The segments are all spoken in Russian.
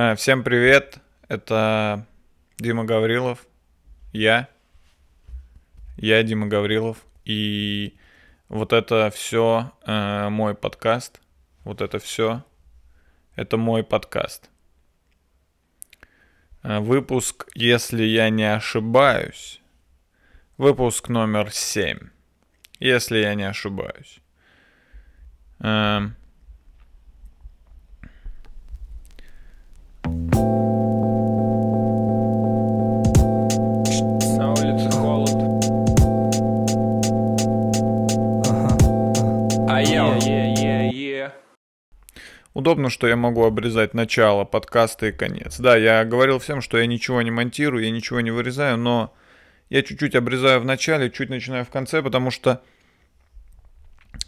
Э, всем привет, это Дима Гаврилов, я, я Дима Гаврилов, и вот это все э, мой подкаст, вот это все, это мой подкаст. Э, выпуск, если я не ошибаюсь, выпуск номер 7, если я не ошибаюсь. Э, Удобно, что я могу обрезать начало подкаста и конец. Да, я говорил всем, что я ничего не монтирую, я ничего не вырезаю, но я чуть-чуть обрезаю в начале, чуть начинаю в конце, потому что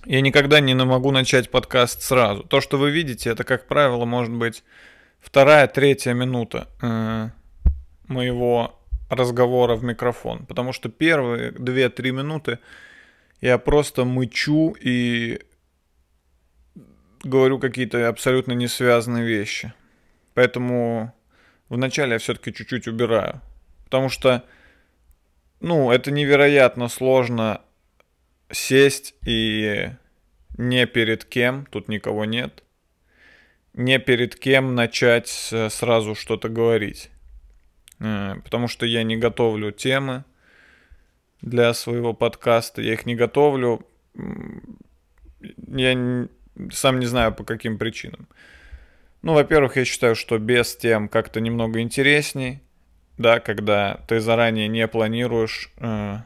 я никогда не могу начать подкаст сразу. То, что вы видите, это, как правило, может быть вторая, третья минута э, моего разговора в микрофон. Потому что первые 2-3 минуты я просто мычу и говорю какие-то абсолютно не связанные вещи. Поэтому вначале я все-таки чуть-чуть убираю. Потому что, ну, это невероятно сложно сесть и не перед кем, тут никого нет, не перед кем начать сразу что-то говорить. Э, Потому что я не готовлю темы для своего подкаста, я их не готовлю. Я сам не знаю по каким причинам. Ну, во-первых, я считаю, что без тем как-то немного интересней, да, когда ты заранее не планируешь. э,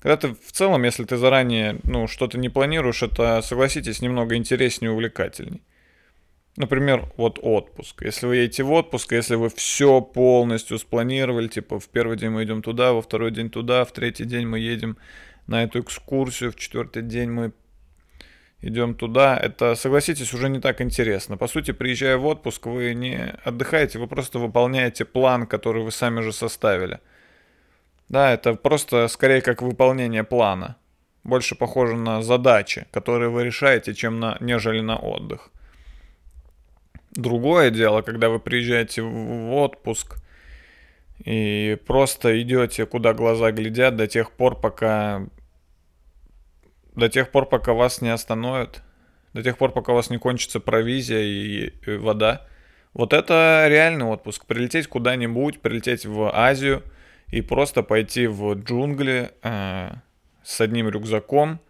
Когда ты в целом, если ты заранее, ну, что-то не планируешь, это, согласитесь, немного интереснее и увлекательней. Например, вот отпуск. Если вы едете в отпуск, если вы все полностью спланировали, типа в первый день мы идем туда, во второй день туда, в третий день мы едем на эту экскурсию, в четвертый день мы идем туда, это, согласитесь, уже не так интересно. По сути, приезжая в отпуск, вы не отдыхаете, вы просто выполняете план, который вы сами же составили. Да, это просто скорее как выполнение плана. Больше похоже на задачи, которые вы решаете, чем на, нежели на отдых. Другое дело, когда вы приезжаете в отпуск и просто идете, куда глаза глядят, до тех пор, пока до тех пор, пока вас не остановят, до тех пор, пока у вас не кончится провизия и, и вода. Вот это реальный отпуск. Прилететь куда-нибудь, прилететь в Азию и просто пойти в джунгли э, с одним рюкзаком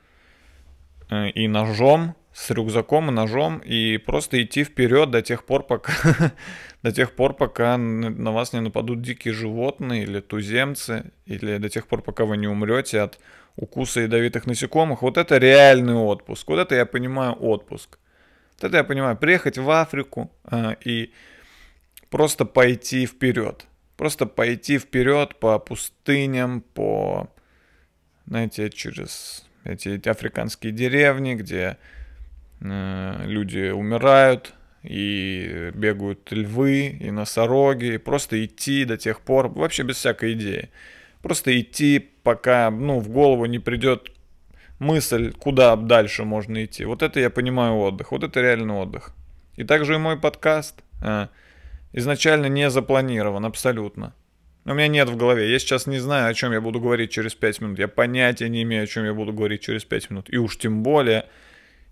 э, и ножом, с рюкзаком и ножом, и просто идти вперед до тех пор, пока до тех пор, пока на вас не нападут дикие животные или туземцы, или до тех пор, пока вы не умрете от укуса ядовитых насекомых. Вот это реальный отпуск. Вот это я понимаю отпуск. Вот это я понимаю. Приехать в Африку а, и просто пойти вперед. Просто пойти вперед по пустыням, по, знаете, через эти, эти африканские деревни, где э, люди умирают, и бегают львы, и носороги, и просто идти до тех пор, вообще без всякой идеи. Просто идти, пока, ну, в голову не придет мысль, куда дальше можно идти. Вот это я понимаю отдых, вот это реальный отдых. И также и мой подкаст а, изначально не запланирован абсолютно. У меня нет в голове. Я сейчас не знаю, о чем я буду говорить через 5 минут. Я понятия не имею, о чем я буду говорить через 5 минут. И уж тем более,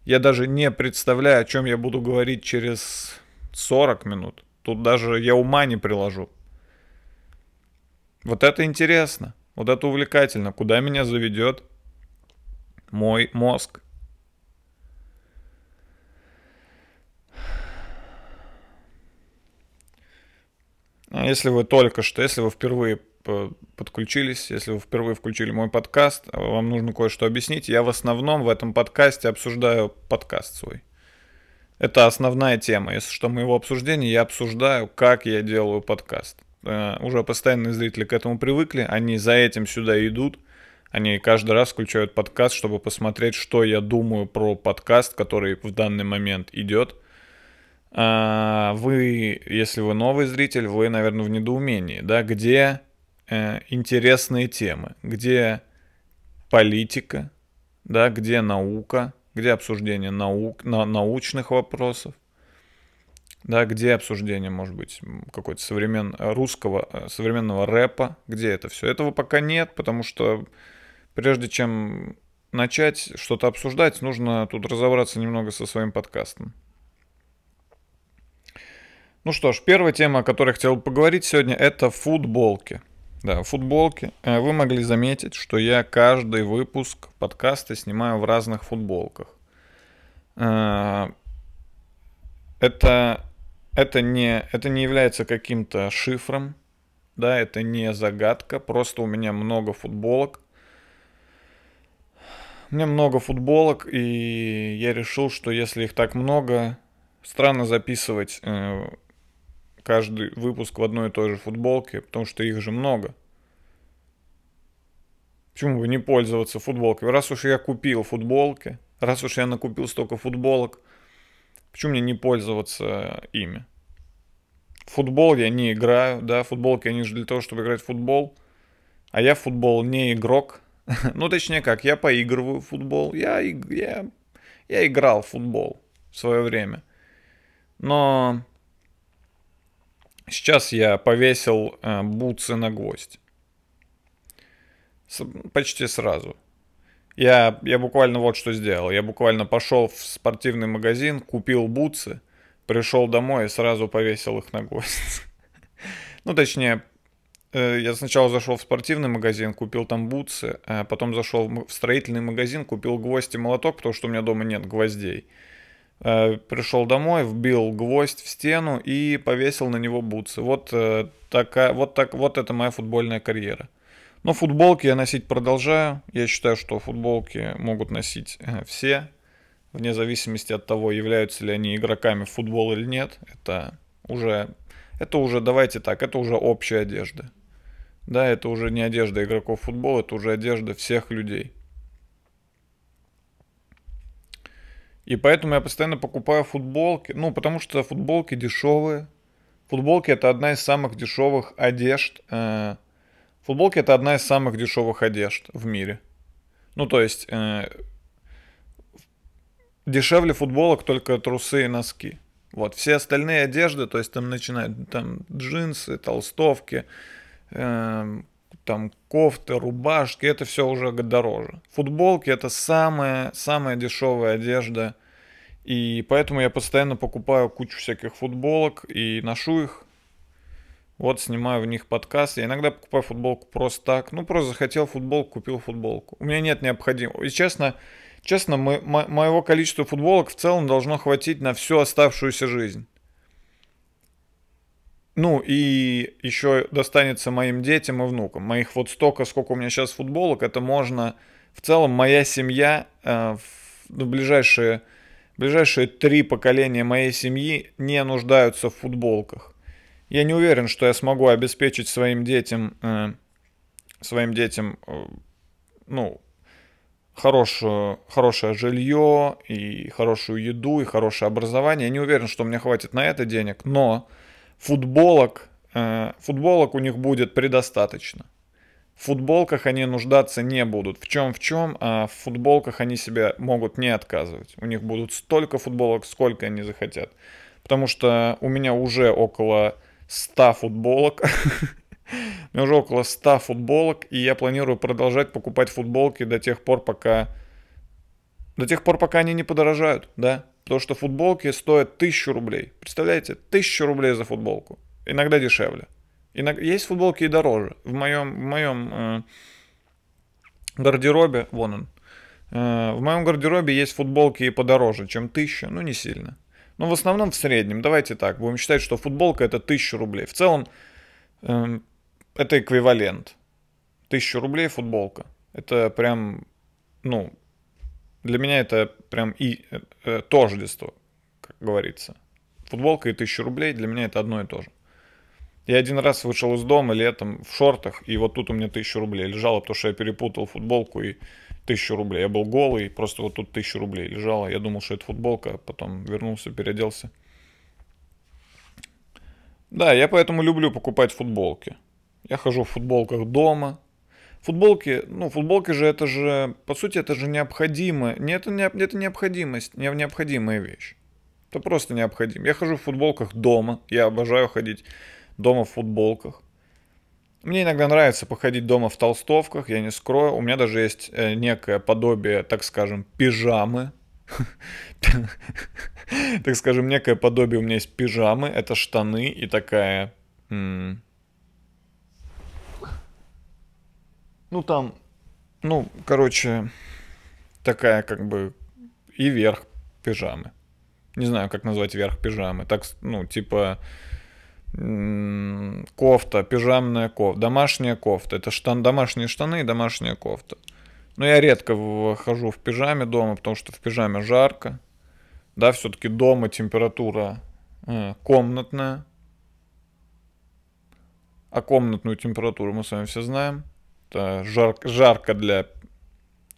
я даже не представляю, о чем я буду говорить через 40 минут. Тут даже я ума не приложу. Вот это интересно. Вот это увлекательно. Куда меня заведет мой мозг? А Если вы только что, если вы впервые подключились, если вы впервые включили мой подкаст, а вам нужно кое-что объяснить, я в основном в этом подкасте обсуждаю подкаст свой. Это основная тема. Если что, моего обсуждения, я обсуждаю, как я делаю подкаст. Э, Уже постоянные зрители к этому привыкли, они за этим сюда идут. Они каждый раз включают подкаст, чтобы посмотреть, что я думаю про подкаст, который в данный момент идет. А, Вы, если вы новый зритель, вы, наверное, в недоумении, да, где э, интересные темы, где политика, да, где наука, где обсуждение наук, на, научных вопросов, да, где обсуждение, может быть, какой-то современ... русского, э, современного рэпа, где это все. Этого пока нет, потому что прежде чем начать что-то обсуждать, нужно тут разобраться немного со своим подкастом. Ну что ж, первая тема, о которой я хотел поговорить сегодня, это футболки. Да, футболки. Э, вы могли заметить, что я каждый выпуск подкаста снимаю в разных футболках. Э, это, это, не, это не является каким-то шифром, да, это не загадка, просто у меня много футболок. У меня много футболок, и я решил, что если их так много, странно записывать э, каждый выпуск в одной и той же футболке, потому что их же много. Почему бы не пользоваться футболкой? Раз уж я купил футболки, раз уж я накупил столько футболок, почему мне не пользоваться ими? футбол я не играю, да, футболки они же для того, чтобы играть в футбол, а я в футбол не игрок. ну, точнее как, я поигрываю в футбол, я, я, я играл в футбол в свое время. Но Сейчас я повесил э, бутсы на гвоздь. С, почти сразу. Я, я буквально вот что сделал. Я буквально пошел в спортивный магазин, купил бутсы, пришел домой и сразу повесил их на гвоздь. ну, точнее, э, я сначала зашел в спортивный магазин, купил там бутсы, а потом зашел в строительный магазин, купил гвоздь и молоток, потому что у меня дома нет гвоздей. Э, пришел домой, вбил гвоздь в стену и повесил на него бутсы. Вот, э, такая, вот, так, вот это моя футбольная карьера. Но футболки я носить продолжаю. Я считаю, что футболки могут носить э, все, вне зависимости от того, являются ли они игроками в футбол или нет. Это уже, это уже, давайте так, это уже общая одежда. Да, это уже не одежда игроков футбола, это уже одежда всех людей. И поэтому я постоянно покупаю футболки. Ну, потому что футболки дешевые. Футболки это одна из самых дешевых одежд. Э, футболки это одна из самых дешевых одежд в мире. Ну, то есть э, дешевле футболок только трусы и носки. Вот, все остальные одежды, то есть там начинают там джинсы, толстовки, э, там кофты, рубашки, это все уже дороже. Футболки это самая, самая дешевая одежда. И поэтому я постоянно покупаю кучу всяких футболок и ношу их. Вот снимаю в них подкаст. Я иногда покупаю футболку просто так. Ну, просто захотел футболку, купил футболку. У меня нет необходимости. И честно, честно, мы, мо- моего количества футболок в целом должно хватить на всю оставшуюся жизнь. Ну, и еще достанется моим детям и внукам. Моих вот столько, сколько у меня сейчас футболок, это можно... В целом, моя семья э, в ну, ближайшие, ближайшие три поколения моей семьи не нуждаются в футболках. Я не уверен, что я смогу обеспечить своим детям, э, своим детям, э, ну, хорошую, хорошее жилье и хорошую еду и хорошее образование. Я не уверен, что мне хватит на это денег, но футболок, э, футболок у них будет предостаточно. В футболках они нуждаться не будут. В чем в чем, а в футболках они себе могут не отказывать. У них будут столько футболок, сколько они захотят. Потому что у меня уже около 100 футболок. У уже около 100 футболок, и я планирую продолжать покупать футболки до тех пор, пока... До тех пор, пока они не подорожают, да? Потому что футболки стоят 1000 рублей. Представляете? 1000 рублей за футболку. Иногда дешевле. Иногда... Есть футболки и дороже. В моем, в моем э, гардеробе, вон он, э, в моем гардеробе есть футболки и подороже, чем 1000, ну не сильно. Но в основном в среднем, давайте так, будем считать, что футболка это 1000 рублей. В целом э, это эквивалент. 1000 рублей футболка. Это прям, ну, для меня это прям и э, э, тождество, как говорится. Футболка и тысяча рублей для меня это одно и то же. Я один раз вышел из дома летом в шортах, и вот тут у меня тысяча рублей лежало, потому что я перепутал футболку и тысячу рублей. Я был голый, просто вот тут тысяча рублей лежало. Я думал, что это футболка, а потом вернулся, переоделся. Да, я поэтому люблю покупать футболки. Я хожу в футболках дома, Футболки, ну, футболки же это же, по сути, это же необходимо. Не это, не, это необходимость, не, необходимая вещь. Это просто необходимо. Я хожу в футболках дома. Я обожаю ходить дома в футболках. Мне иногда нравится походить дома в толстовках, я не скрою. У меня даже есть э, некое подобие, так скажем, пижамы. Так скажем, некое подобие у меня есть пижамы. Это штаны и такая... Ну там, ну, короче, такая как бы и верх пижамы. Не знаю, как назвать верх пижамы. Так, ну, типа кофта, пижамная кофта, домашняя кофта. Это штан, домашние штаны и домашняя кофта. Но я редко выхожу в пижаме дома, потому что в пижаме жарко. Да, все-таки дома температура э, комнатная. А комнатную температуру мы с вами все знаем. Это жар, жарко для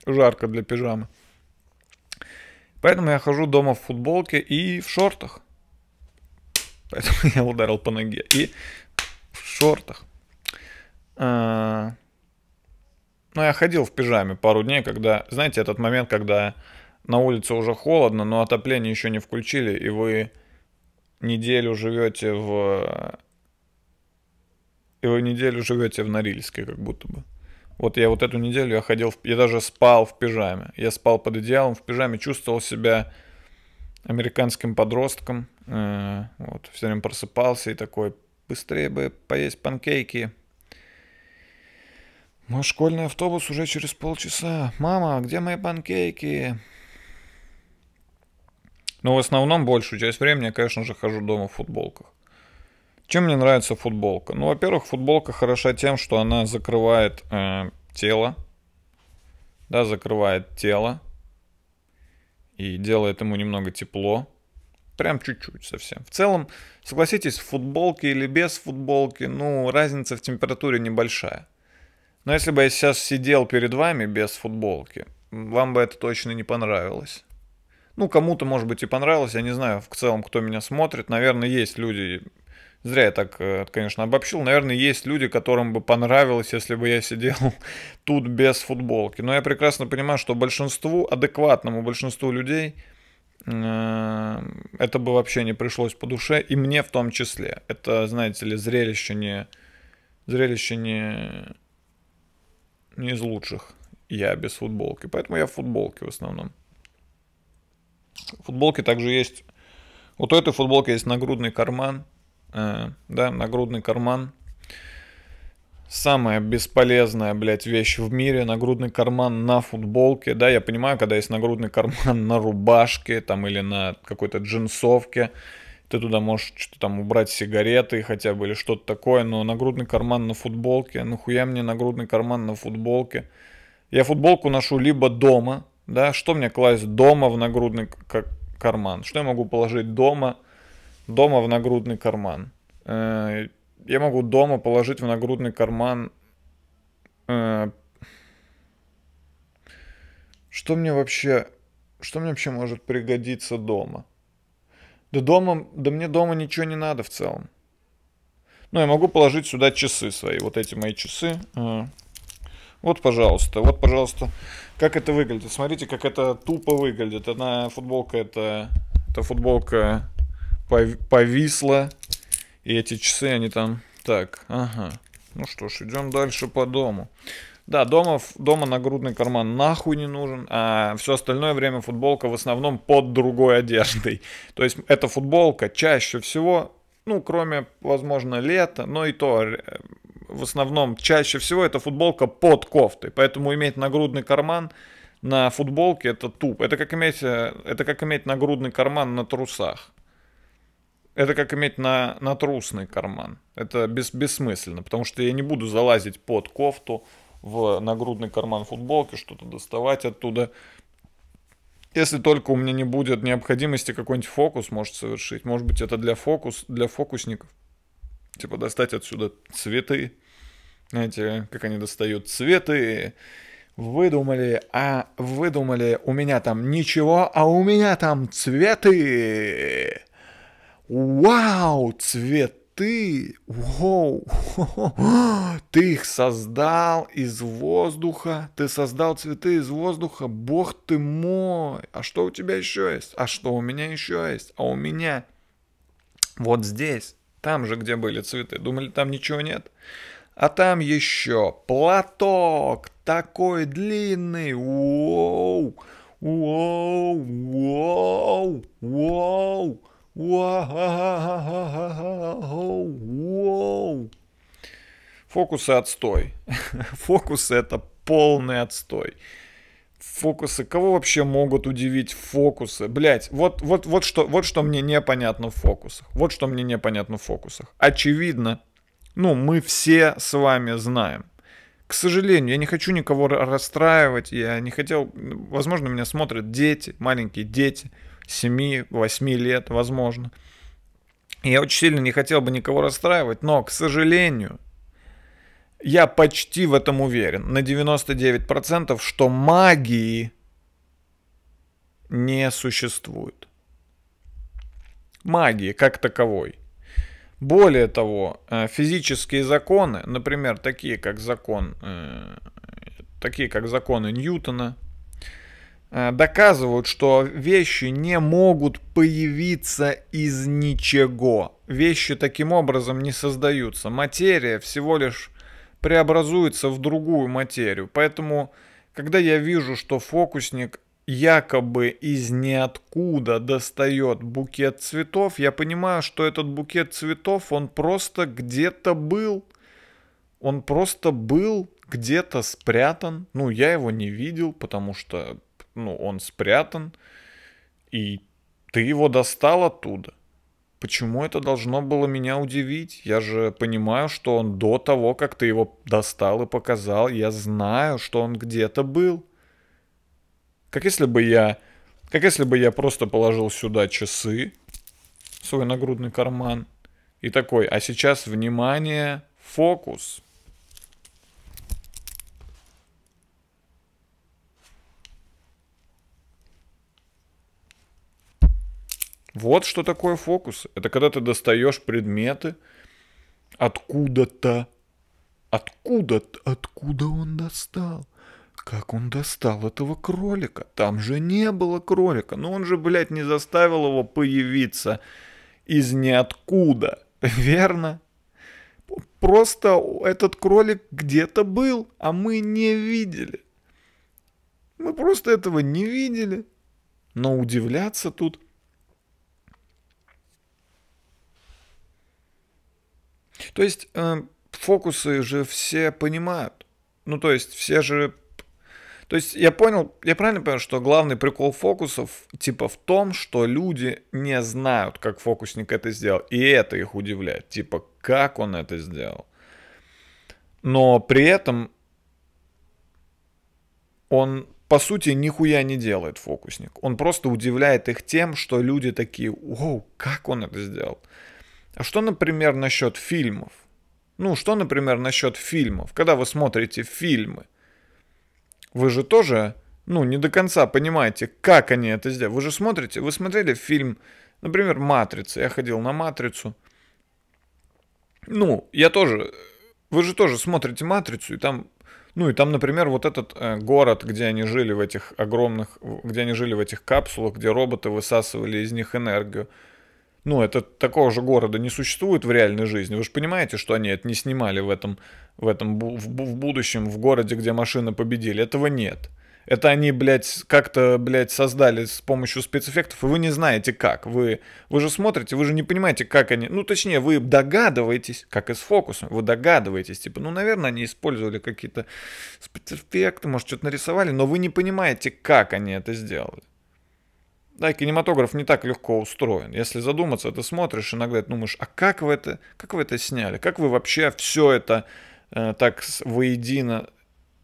жарко для пижамы. Поэтому я хожу дома в футболке и в шортах. Поэтому я ударил по ноге. И в шортах. А, ну, я ходил в пижаме пару дней, когда, знаете, этот момент, когда на улице уже холодно, но отопление еще не включили, и вы неделю живете в... И вы неделю живете в Норильске, как будто бы. Вот я вот эту неделю я ходил, в... я даже спал в пижаме. Я спал под одеялом в пижаме, чувствовал себя американским подростком. Э, вот, все время просыпался и такой, быстрее бы поесть панкейки. Мой школьный автобус уже через полчаса. Мама, где мои панкейки? Но в основном большую часть времени я, конечно же, хожу дома в футболках. Чем мне нравится футболка? Ну, во-первых, футболка хороша тем, что она закрывает э, тело. Да, закрывает тело и делает ему немного тепло. Прям чуть-чуть совсем. В целом, согласитесь, в футболке или без футболки, ну, разница в температуре небольшая. Но если бы я сейчас сидел перед вами без футболки, вам бы это точно не понравилось. Ну, кому-то, может быть, и понравилось, я не знаю, в целом, кто меня смотрит. Наверное, есть люди, Зря я так, э, конечно, обобщил. Наверное, есть люди, которым бы понравилось, если бы я сидел тут без футболки. Но я прекрасно понимаю, что большинству, адекватному большинству людей, э, это бы вообще не пришлось по душе, и мне в том числе. Это, знаете ли, зрелище не, зрелище не, не из лучших. Я без футболки. Поэтому я в футболке в основном. В футболке также есть... Вот у этой футболки есть нагрудный карман – да, нагрудный карман. Самая бесполезная, блядь, вещь в мире, нагрудный карман на футболке, да, я понимаю, когда есть нагрудный карман на рубашке, там, или на какой-то джинсовке, ты туда можешь что-то там убрать сигареты хотя бы или что-то такое, но нагрудный карман на футболке, ну хуя мне нагрудный карман на футболке. Я футболку ношу либо дома, да, что мне класть дома в нагрудный карман, что я могу положить дома – дома в нагрудный карман. Э, я могу дома положить в нагрудный карман... Э, что мне вообще... Что мне вообще может пригодиться дома? Да дома... Да мне дома ничего не надо в целом. Ну, я могу положить сюда часы свои. Вот эти мои часы. Э, вот, пожалуйста. Вот, пожалуйста. Как это выглядит? Смотрите, как это тупо выглядит. Одна футболка это... Это футболка повисло. И эти часы, они там... Так, ага. Ну что ж, идем дальше по дому. Да, дома, дома нагрудный карман нахуй не нужен, а все остальное время футболка в основном под другой одеждой. То есть эта футболка чаще всего, ну, кроме, возможно, лета, но и то э, в основном чаще всего это футболка под кофтой. Поэтому иметь нагрудный карман на футболке это туп. Это как иметь, э, это как иметь нагрудный карман на трусах. Это как иметь на, на трусный карман. Это бес, бессмысленно, потому что я не буду залазить под кофту в нагрудный карман футболки, что-то доставать оттуда. Если только у меня не будет необходимости какой-нибудь фокус может совершить. Может быть, это для фокус, для фокусников. Типа достать отсюда цветы. Знаете, как они достают цветы. Выдумали, а выдумали, у меня там ничего, а у меня там цветы. Вау, цветы! воу, ты их создал из воздуха, ты создал цветы из воздуха, бог ты мой, а что у тебя еще есть? А что у меня еще есть? А у меня вот здесь, там же, где были цветы, думали, там ничего нет? А там еще платок такой длинный, воу, воу, воу, Вау! Фокусы отстой. Фокусы это полный отстой. Фокусы. Кого вообще могут удивить фокусы? Блять, вот, вот, вот, что, вот что мне непонятно в фокусах. Вот что мне непонятно в фокусах. Очевидно, ну, мы все с вами знаем. К сожалению, я не хочу никого расстраивать, я не хотел, возможно, меня смотрят дети, маленькие дети, 7-8 лет, возможно. Я очень сильно не хотел бы никого расстраивать, но, к сожалению, я почти в этом уверен, на 99%, что магии не существует. Магии как таковой. Более того, э, физические законы, например, такие как закон, э, такие как законы Ньютона, доказывают, что вещи не могут появиться из ничего. Вещи таким образом не создаются. Материя всего лишь преобразуется в другую материю. Поэтому, когда я вижу, что фокусник якобы из ниоткуда достает букет цветов, я понимаю, что этот букет цветов, он просто где-то был. Он просто был где-то спрятан. Ну, я его не видел, потому что ну, он спрятан, и ты его достал оттуда. Почему это должно было меня удивить? Я же понимаю, что он до того, как ты его достал и показал, я знаю, что он где-то был. Как если бы я... Как если бы я просто положил сюда часы, свой нагрудный карман, и такой, а сейчас, внимание, фокус. Вот что такое фокус. Это когда ты достаешь предметы откуда-то. Откуда-то, откуда он достал? Как он достал этого кролика? Там же не было кролика. Но он же, блядь, не заставил его появиться из ниоткуда. Верно? Просто этот кролик где-то был, а мы не видели. Мы просто этого не видели. Но удивляться тут То есть э, фокусы же все понимают. Ну, то есть все же... То есть я понял, я правильно понял, что главный прикол фокусов типа в том, что люди не знают, как фокусник это сделал. И это их удивляет. Типа, как он это сделал. Но при этом он по сути нихуя не делает фокусник. Он просто удивляет их тем, что люди такие, "Оу, как он это сделал? А что, например, насчет фильмов? Ну, что, например, насчет фильмов? Когда вы смотрите фильмы, вы же тоже, ну, не до конца понимаете, как они это сделали. Вы же смотрите, вы смотрели фильм, например, «Матрица». Я ходил на «Матрицу». Ну, я тоже, вы же тоже смотрите «Матрицу», и там ну и там, например, вот этот э, город, где они жили в этих огромных, где они жили в этих капсулах, где роботы высасывали из них энергию ну, это такого же города не существует в реальной жизни. Вы же понимаете, что они это не снимали в этом, в этом в, в будущем, в городе, где машины победили. Этого нет. Это они, блядь, как-то, блядь, создали с помощью спецэффектов, и вы не знаете как. Вы, вы же смотрите, вы же не понимаете, как они... Ну, точнее, вы догадываетесь, как и с фокусом, вы догадываетесь, типа, ну, наверное, они использовали какие-то спецэффекты, может, что-то нарисовали, но вы не понимаете, как они это сделали. Да, кинематограф не так легко устроен. Если задуматься, ты смотришь иногда, думаешь, а как вы это, как вы это сняли? Как вы вообще все это э, так воедино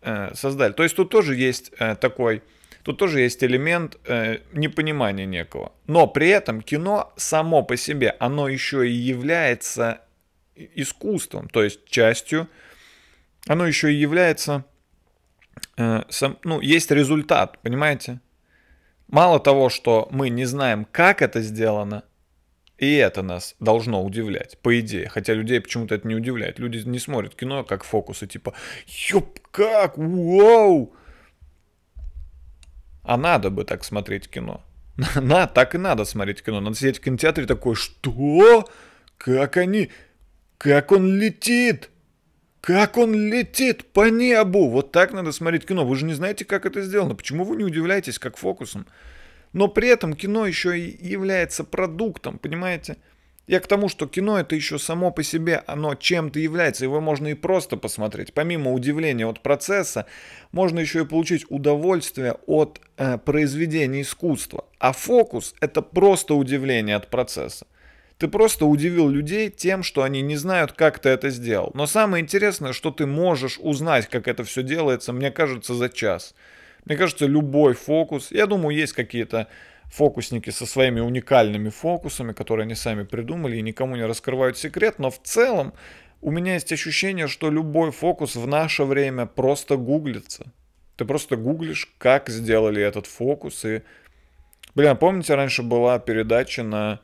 э, создали? То есть тут тоже есть э, такой, тут тоже есть элемент э, непонимания некого. Но при этом кино само по себе, оно еще и является искусством, то есть частью, оно еще и является, э, сам, ну, есть результат, понимаете? Мало того, что мы не знаем, как это сделано, И это нас должно удивлять, по идее. Хотя людей почему-то это не удивляет. Люди не смотрят кино как фокусы, типа, ёп, как, вау! А надо бы так смотреть кино. На, так и надо смотреть кино. Надо сидеть в кинотеатре такой, что? Как они? Как он летит? Как он летит по небу? Вот так надо смотреть кино. Вы же не знаете, как это сделано. Почему вы не удивляетесь, как фокусом? Но при этом кино еще и является продуктом, понимаете? Я к тому, что кино это еще само по себе, оно чем-то является, его можно и просто посмотреть. Помимо удивления от процесса, можно еще и получить удовольствие от э, произведения искусства. А фокус это просто удивление от процесса. Ты просто удивил людей тем, что они не знают, как ты это сделал. Но самое интересное, что ты можешь узнать, как это все делается, мне кажется, за час. Мне кажется, любой фокус, я думаю, есть какие-то фокусники со своими уникальными фокусами, которые они сами придумали и никому не раскрывают секрет, но в целом у меня есть ощущение, что любой фокус в наше время просто гуглится. Ты просто гуглишь, как сделали этот фокус. И, блин, помните, раньше была передача на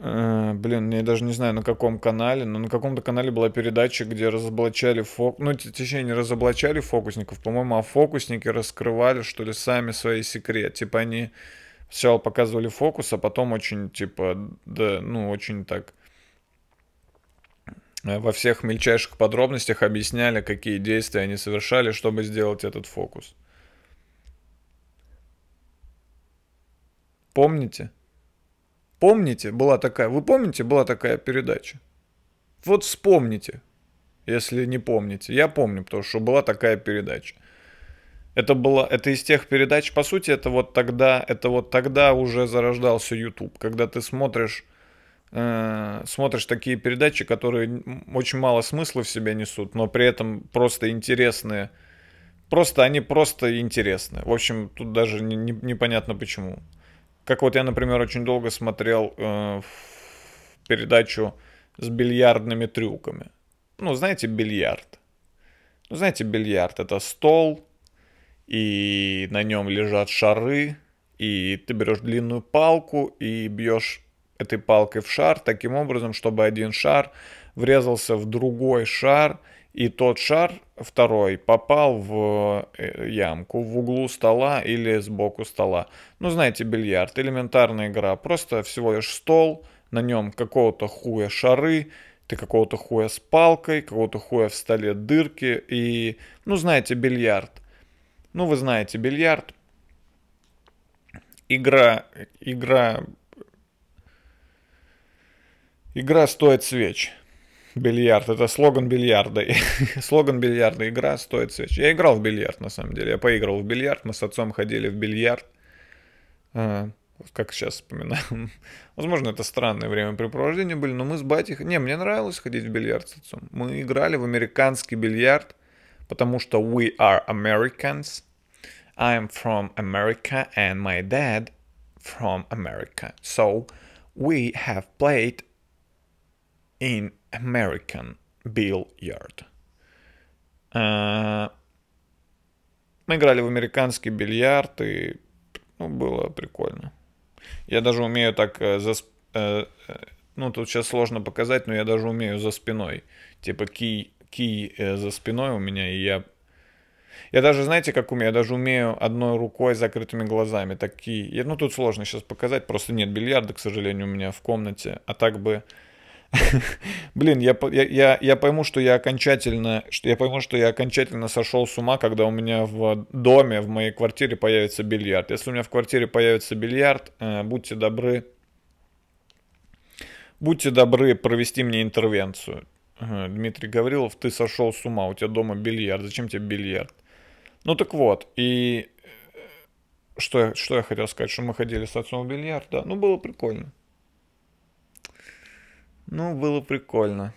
блин, я даже не знаю на каком канале, но на каком-то канале была передача, где разоблачали фок... Ну, точнее, не разоблачали фокусников, по-моему, а фокусники раскрывали, что ли, сами свои секреты. Типа они сначала показывали фокус, а потом очень, типа, да, ну, очень так э, во всех мельчайших подробностях объясняли, какие действия они совершали, чтобы сделать этот фокус. Помните? Помните, была такая, вы помните, была такая передача? Вот вспомните, если не помните. Я помню, потому что была такая передача. Это было, это из тех передач, по сути, это вот тогда, это вот тогда уже зарождался YouTube, когда ты смотришь, э, смотришь такие передачи, которые очень мало смысла в себя несут, но при этом просто интересные, просто они просто интересны. В общем, тут даже не, не, непонятно почему. Как вот я, например, очень долго смотрел э, передачу с бильярдными трюками. Ну, знаете, бильярд. Ну, знаете, бильярд это стол, и на нем лежат шары, и ты берешь длинную палку и бьешь этой палкой в шар таким образом, чтобы один шар врезался в другой шар, и тот шар, второй, попал в э, ямку в углу стола или сбоку стола. Ну, знаете, бильярд, элементарная игра, просто всего лишь стол, на нем какого-то хуя шары, ты какого-то хуя с палкой, какого-то хуя в столе дырки и, ну, знаете, бильярд. Ну, вы знаете, бильярд. Игра, игра, игра стоит свеч. Бильярд. Это слоган бильярда. слоган бильярда. Игра стоит свеч. Я играл в бильярд, на самом деле. Я поиграл в бильярд. Мы с отцом ходили в бильярд. А, как сейчас вспоминаю. Возможно, это странное времяпрепровождение были, но мы с батей... Не, мне нравилось ходить в бильярд с отцом. Мы играли в американский бильярд, потому что we are Americans. I'm from America and my dad from America. So we have played in American Billiard. Uh, мы играли в американский бильярд, и ну, было прикольно. Я даже умею так э, за... Э, э, ну, тут сейчас сложно показать, но я даже умею за спиной. Типа кий, кий за спиной у меня, и я... Я даже, знаете, как умею? Я даже умею одной рукой с закрытыми глазами. Такие... Ну, тут сложно сейчас показать, просто нет бильярда, к сожалению, у меня в комнате. А так бы Блин, я, я, я пойму, что я окончательно, что я пойму, что я окончательно сошел с ума, когда у меня в доме, в моей квартире появится бильярд. Если у меня в квартире появится бильярд, э, будьте добры, будьте добры провести мне интервенцию. Дмитрий Гаврилов, ты сошел с ума, у тебя дома бильярд, зачем тебе бильярд? Ну так вот, и э, что, что я хотел сказать, что мы ходили с отцом в бильярд, да, ну было прикольно. Ну, было прикольно.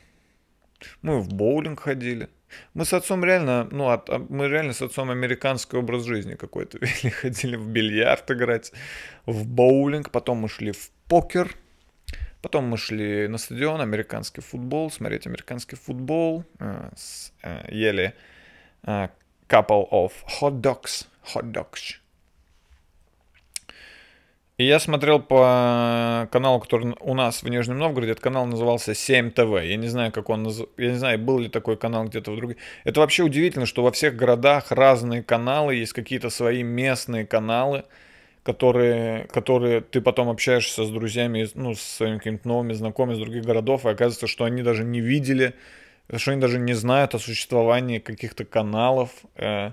Мы в боулинг ходили. Мы с отцом реально, ну, от, а, мы реально с отцом американский образ жизни какой-то вели. Ходили в бильярд играть, в боулинг, потом мы шли в покер, потом мы шли на стадион, американский футбол, смотреть американский футбол, э, э, ели э, couple of hot dogs, hot dogs. И я смотрел по каналу, который у нас в Нижнем Новгороде, этот канал назывался 7 ТВ. Я не знаю, как он наз... я не знаю, был ли такой канал где-то в других. Это вообще удивительно, что во всех городах разные каналы, есть какие-то свои местные каналы, которые, которые ты потом общаешься с друзьями, ну, с своими какими-то новыми знакомыми из других городов, и оказывается, что они даже не видели, что они даже не знают о существовании каких-то каналов. Э,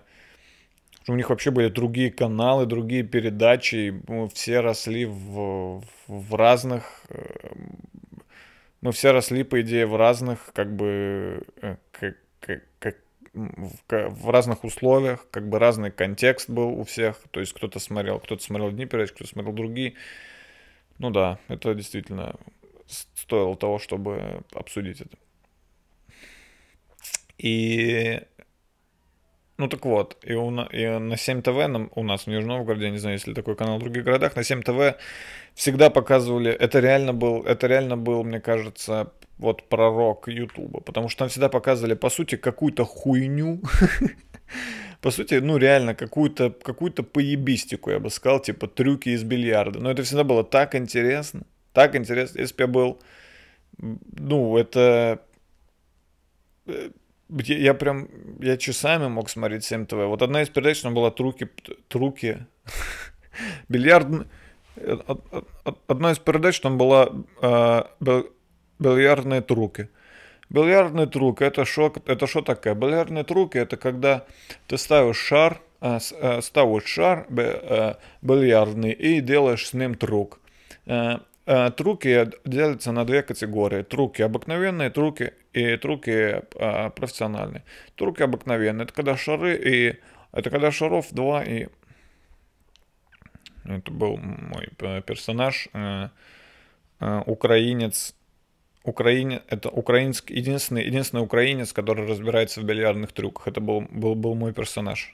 у них вообще были другие каналы, другие передачи, мы все росли в, в разных... Э, мы все росли, по идее, в разных, как бы, э, как, как, как, в, в разных условиях, как бы разный контекст был у всех. То есть кто-то смотрел, кто-то смотрел одни передачи, кто-то смотрел другие. Ну да, это действительно стоило того, чтобы обсудить это. И ну так вот, и, у, и на 7 ТВ нам, у нас в Нижнем Новгороде, я не знаю, если такой канал в других городах, на 7 ТВ всегда показывали, это реально был, это реально был, мне кажется, вот пророк Ютуба, потому что там всегда показывали, по сути, какую-то хуйню, по сути, ну реально какую-то какую поебистику, я бы сказал, типа трюки из бильярда. Но это всегда было так интересно, так интересно, если бы я был, ну, это э, я, я прям, я часами мог смотреть 7 ТВ. Вот одна из передач, там была Труки, Труки, бильярд, одна из передач там была э, бильярдные труки. Бильярдный трук, это что это шо такое? Бильярдные труки, это когда ты ставишь шар, э, э, ставишь шар э, бильярдный и делаешь с ним трук. Э, труки делятся на две категории. Труки обыкновенные, труки и труки э, профессиональные. Труки обыкновенные, это когда шары и... Это когда шаров два и... Это был мой персонаж, э, украинец, Украине, это украинский, единственный, единственный украинец, который разбирается в бильярдных трюках. Это был, был, был мой персонаж.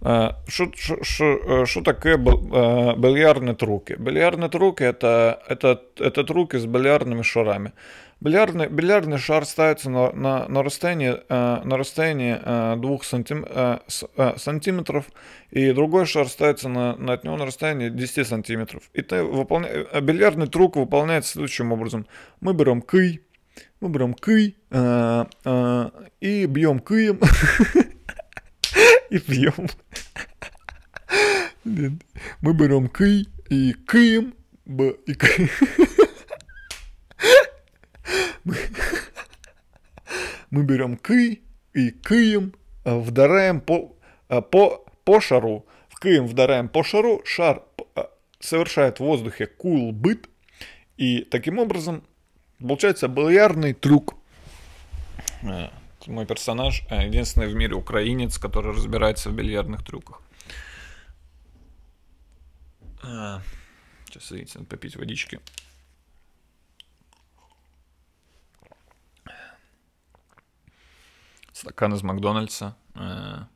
Что такое бильярдные труки? Бильярдные труки это, это, это труки с бильярдными шарами. Бильярдный, бильярдный шар ставится на, на, на расстоянии, на расстоянии 2 сантим, сантиметров, и другой шар ставится на, на от него на расстоянии 10 сантиметров. И ты выполня... бильярдный трюк выполняется следующим образом. Мы берем кый, мы берем кый и бьем кыем. и пьем. Мы берем кый и кыем. И кыем. Мы берем кый и кыем, а, вдараем по, а, по, по шару. В кыем вдараем по шару, шар а, совершает в воздухе кул-быт, и таким образом получается бильярдный трюк мой персонаж э, единственный в мире украинец, который разбирается в бильярдных трюках. Сейчас, видите, надо попить водички. Стакан из Макдональдса. Э,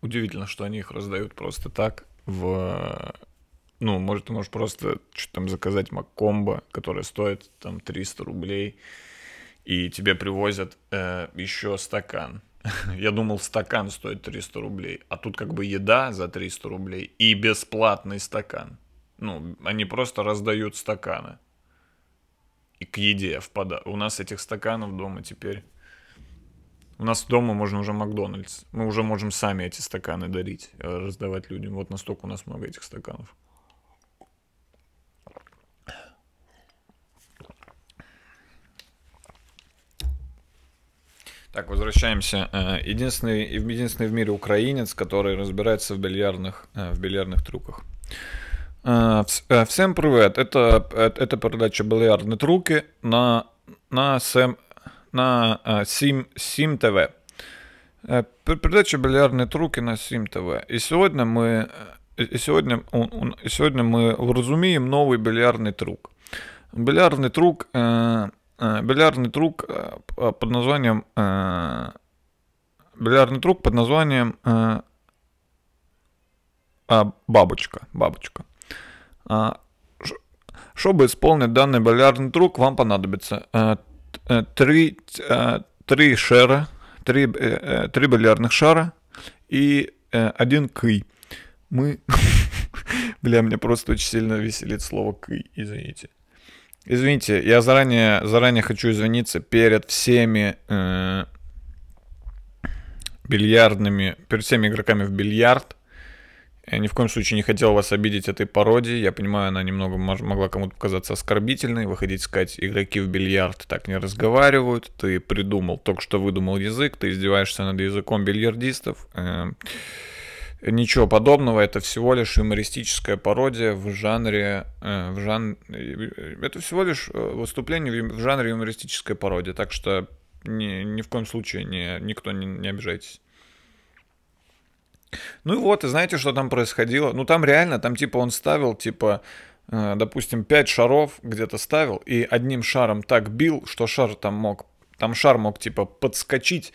удивительно, что они их раздают просто так в ну, может, ты можешь просто что-то там заказать Маккомбо, которое стоит там 300 рублей, и тебе привозят э, еще стакан. Я думал, стакан стоит 300 рублей, а тут как бы еда за 300 рублей и бесплатный стакан. Ну, они просто раздают стаканы. И к еде в пода... У нас этих стаканов дома теперь... У нас дома можно уже Макдональдс. Мы уже можем сами эти стаканы дарить, э, раздавать людям. Вот настолько у нас много этих стаканов. Так, возвращаемся. Э, единственный, единственный в мире украинец, который разбирается в бильярдных, э, в бильярдных трюках. Э, всем привет. Это, это передача «Бильярдные трюки» на, на, Сэм, на Сим, Сим ТВ. Передача «Бильярдные трюки» на Сим ТВ. И сегодня мы, и сегодня, и сегодня мы вразумеем новый бильярдный трюк. Бильярдный трюк Э, бильярдный трюк э, под названием э, бильярдный трюк под названием а, бабочка. Бабочка. Чтобы исполнить данный бильярдный трюк, вам понадобится три, три шара, три, три бильярдных шара и один кый. Мы... Бля, мне просто очень сильно веселит слово «кый», извините. Извините, я заранее, заранее хочу извиниться перед всеми э, бильярдными, перед всеми игроками в бильярд. Я ни в коем случае не хотел вас обидеть этой пародией. Я понимаю, она немного могла кому-то показаться оскорбительной. Выходить сказать, игроки в бильярд так не разговаривают. Ты придумал, только что выдумал язык, ты издеваешься над языком бильярдистов. Э, Ничего подобного, это всего лишь юмористическая пародия в жанре, э, в жан... это всего лишь э, выступление в жанре юмористической пародии, так что ни, ни в коем случае не, никто не, не обижайтесь. Ну и вот, и знаете, что там происходило? Ну там реально, там типа он ставил, типа, э, допустим, 5 шаров где-то ставил, и одним шаром так бил, что шар там мог, там шар мог типа подскочить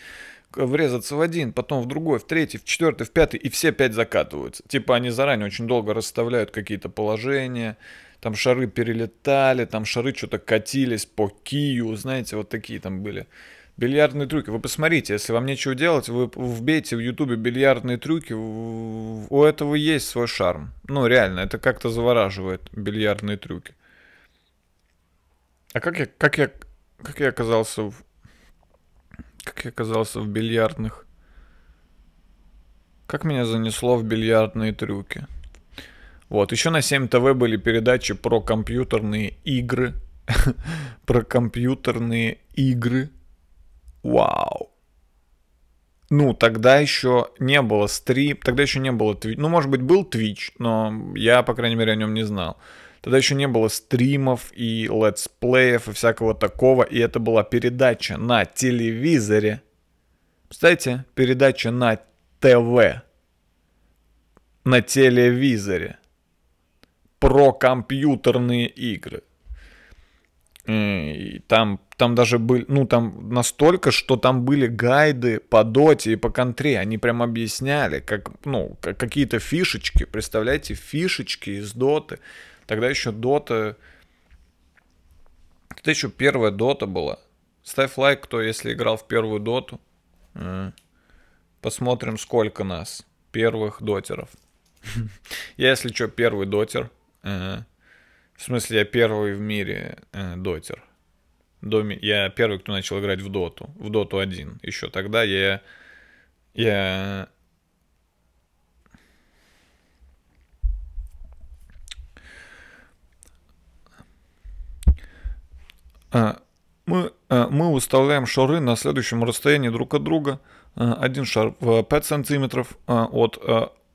врезаться в один, потом в другой, в третий, в четвертый, в пятый, и все пять закатываются. Типа они заранее очень долго расставляют какие-то положения, там шары перелетали, там шары что-то катились по кию, знаете, вот такие там были. Бильярдные трюки. Вы посмотрите, если вам нечего делать, вы вбейте в ютубе бильярдные трюки, у этого есть свой шарм. Ну, реально, это как-то завораживает, бильярдные трюки. А как я, как я, как я оказался в как я оказался в бильярдных. Как меня занесло в бильярдные трюки. Вот, еще на 7 ТВ были передачи про компьютерные игры. про компьютерные игры. Вау. Ну, тогда еще не было стрим, тогда еще не было Twitch. Ну, может быть, был Twitch, но я, по крайней мере, о нем не знал. Тогда еще не было стримов и летсплеев и всякого такого, и это была передача на телевизоре. Представляете, передача на ТВ. На телевизоре. Про компьютерные игры. И там, там даже были, ну там настолько, что там были гайды по доте и по контре. Они прям объясняли, как, ну, какие-то фишечки, представляете, фишечки из доты. Тогда еще Дота... Это еще первая Дота была. Ставь лайк, кто если играл в первую Доту. Посмотрим, сколько нас. Первых дотеров. Я, если что, первый дотер. В смысле, я первый в мире э, дотер. Я первый, кто начал играть в доту. В доту 1. Еще тогда я... Я А, мы, а, мы выставляем шары на следующем расстоянии друг от друга. А, один шар в 5 сантиметров от,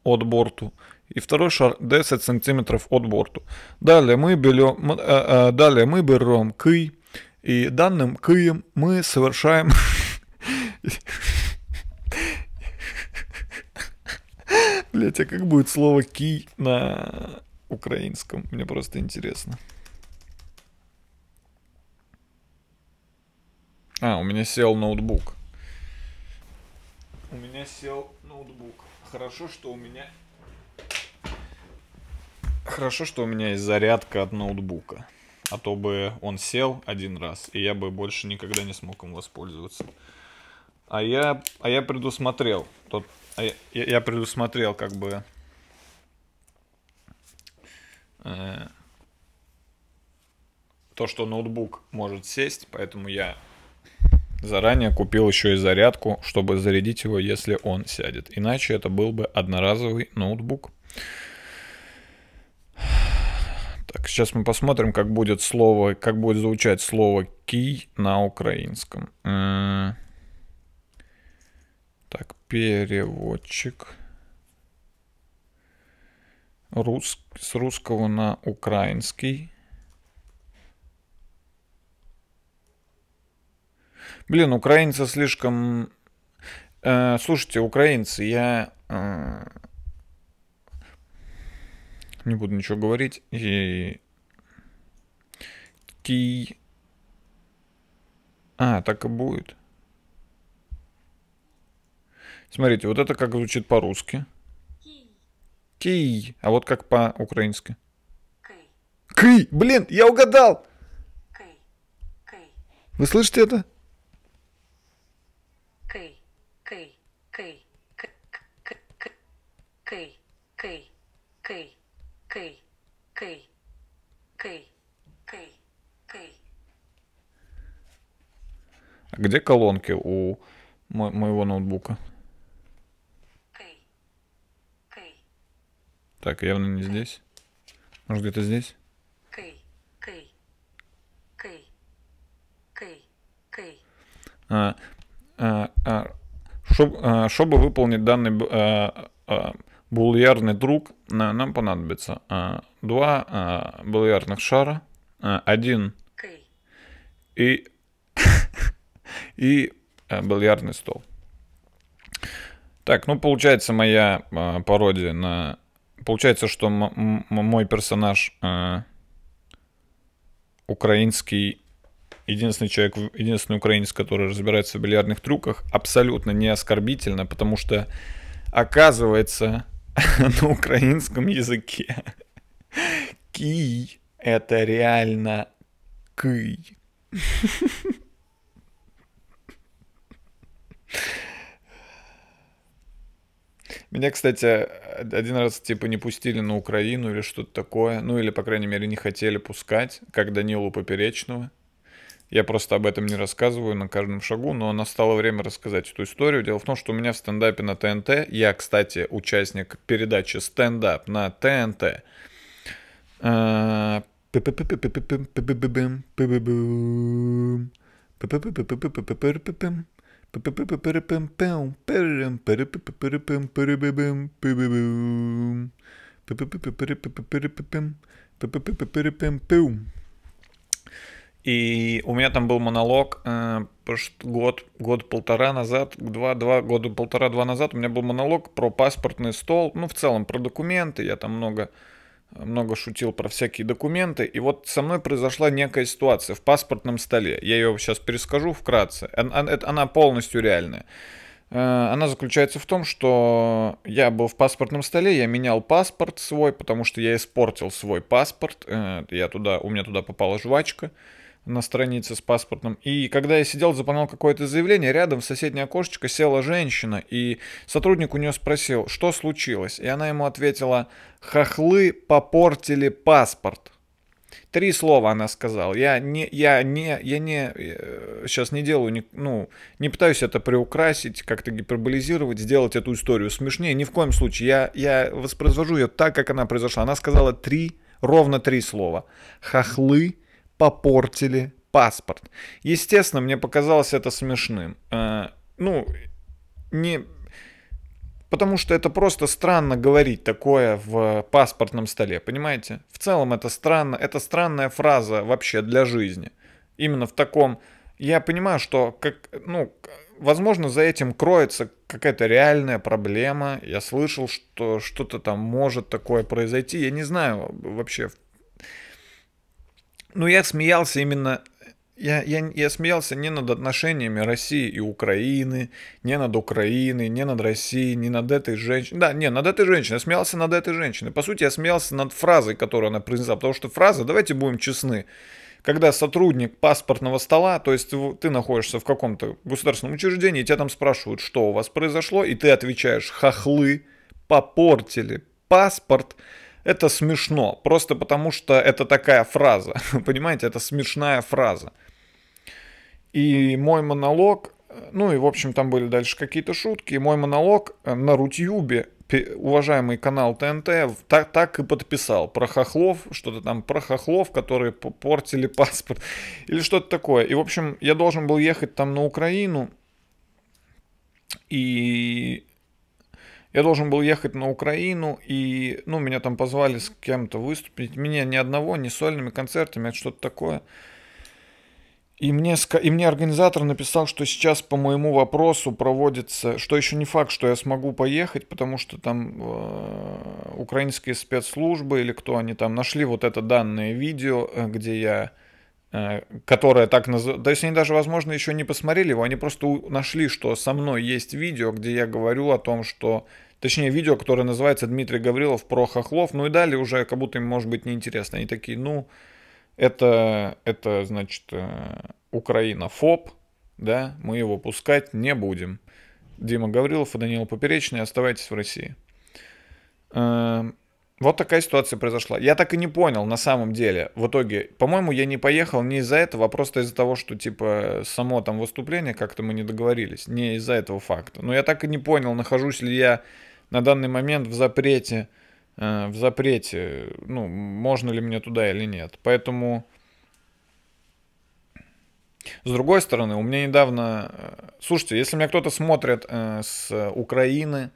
от борту и второй шар 10 сантиметров от борту. Далее мы берем, далее мы берем кый, и данным кыем мы совершаем... Блять, а как будет слово кий на украинском? Мне просто интересно. А, у меня сел ноутбук. У меня сел ноутбук. Хорошо, что у меня... Хорошо, что у меня есть зарядка от ноутбука. А то бы он сел один раз, и я бы больше никогда не смог им воспользоваться. А я, а я предусмотрел. Тот, а я, я предусмотрел как бы... Э, то, что ноутбук может сесть, поэтому я Заранее купил еще и зарядку, чтобы зарядить его, если он сядет. Иначе это был бы одноразовый ноутбук. Так, сейчас мы посмотрим, как будет слово, как будет звучать слово кий на украинском. Так, переводчик. Рус, с русского на украинский. Блин, украинцы слишком... Э, слушайте, украинцы, я... Э, не буду ничего говорить. И... Ки... А, так и будет. Смотрите, вот это как звучит по-русски. Кий. А вот как по-украински. Кый. Блин, я угадал. Вы слышите это? Кей, кей, кей, кей, кей, А где колонки у мо- моего ноутбука? Кей. Кей. Так, явно не здесь. Может, где-то здесь? Кей. Кей. Кей. Кей. Кей. А, а, а, чтоб- а, чтобы выполнить данный а, а, булярный друг, на- нам понадобится а, два а, булярных шара, а, один Кей. и, и а, бильярдный стол. Так, ну получается моя а, пародия на... Получается, что мой персонаж а, украинский, единственный человек, единственный украинец, который разбирается в бильярдных трюках, абсолютно не оскорбительно, потому что оказывается на украинском языке кий это реально кый. Меня, кстати, один раз типа не пустили на Украину или что-то такое. Ну или, по крайней мере, не хотели пускать, как Данилу Поперечного. Я просто об этом не рассказываю на каждом шагу, но настало время рассказать эту историю. Дело в том, что у меня в стендапе на ТНТ, я, кстати, участник передачи «Стендап» на ТНТ, И у меня там был монолог э, год, год-полтора назад, два, два года, полтора-два назад у меня был монолог про паспортный стол, ну, в целом про документы, я там много, много шутил про всякие документы, и вот со мной произошла некая ситуация в паспортном столе. Я ее сейчас перескажу вкратце, она полностью реальная. Э, Она заключается в том, что я был в паспортном столе, я менял паспорт свой, потому что я испортил свой паспорт. Э, Я туда, у меня туда попала жвачка на странице с паспортом. И когда я сидел, заполнял какое-то заявление, рядом в соседнее окошечко села женщина, и сотрудник у нее спросил, что случилось. И она ему ответила, хохлы попортили паспорт. Три слова она сказала. Я не, я не, я не, сейчас не делаю, ни- ну, не пытаюсь это приукрасить, как-то гиперболизировать, сделать эту историю смешнее. Ни в коем случае. Я, я воспроизвожу ее так, как она произошла. Она сказала три, ровно три слова. Хохлы попортили паспорт. Естественно, мне показалось это смешным. Э, ну, не... Потому что это просто странно говорить такое в паспортном столе, понимаете? В целом это странно, это странная фраза вообще для жизни. Именно в таком... Я понимаю, что, как, ну, возможно, за этим кроется какая-то реальная проблема. Я слышал, что что-то там может такое произойти. Я не знаю вообще. Ну, я смеялся именно я, я, я смеялся не над отношениями России и Украины, не над Украиной, не над Россией, не над этой женщиной. Да, не, над этой женщиной. Я смеялся над этой женщиной. По сути, я смеялся над фразой, которую она произнесла. Потому что фраза, давайте будем честны, когда сотрудник паспортного стола, то есть в- ты находишься в каком-то государственном учреждении, и тебя там спрашивают, что у вас произошло, и ты отвечаешь, хохлы попортили паспорт, это смешно, просто потому что это такая фраза, понимаете, это смешная фраза. И мой монолог, ну и в общем там были дальше какие-то шутки, и мой монолог э, на Рутюбе, пе- уважаемый канал ТНТ, так, так и подписал про хохлов, что-то там про хохлов, которые портили паспорт, или что-то такое. И в общем я должен был ехать там на Украину, и я должен был ехать на Украину, и, ну, меня там позвали с кем-то выступить. Меня ни одного, ни сольными концертами, это что-то такое. И мне, и мне организатор написал, что сейчас по моему вопросу проводится, что еще не факт, что я смогу поехать, потому что там э, украинские спецслужбы или кто они там нашли вот это данное видео, э, где я, э, которое так называется, то есть они даже, возможно, еще не посмотрели его, они просто нашли, что со мной есть видео, где я говорю о том, что, точнее, видео, которое называется Дмитрий Гаврилов про хохлов, ну и далее уже как будто им может быть неинтересно. Они такие, ну, это, это значит, э, Украина ФОП, да, мы его пускать не будем. Дима Гаврилов и Данила Поперечный, оставайтесь в России. Э, Вот такая ситуация произошла. Я так и не понял, на самом деле, в итоге, по-моему, я не поехал не из-за этого, а просто из-за того, что, типа, само там выступление, как-то мы не договорились, не из-за этого факта. Но я так и не понял, нахожусь ли я на данный момент в запрете, э, в запрете, ну, можно ли мне туда или нет. Поэтому, с другой стороны, у меня недавно, э, слушайте, если меня кто-то смотрит э, с Украины,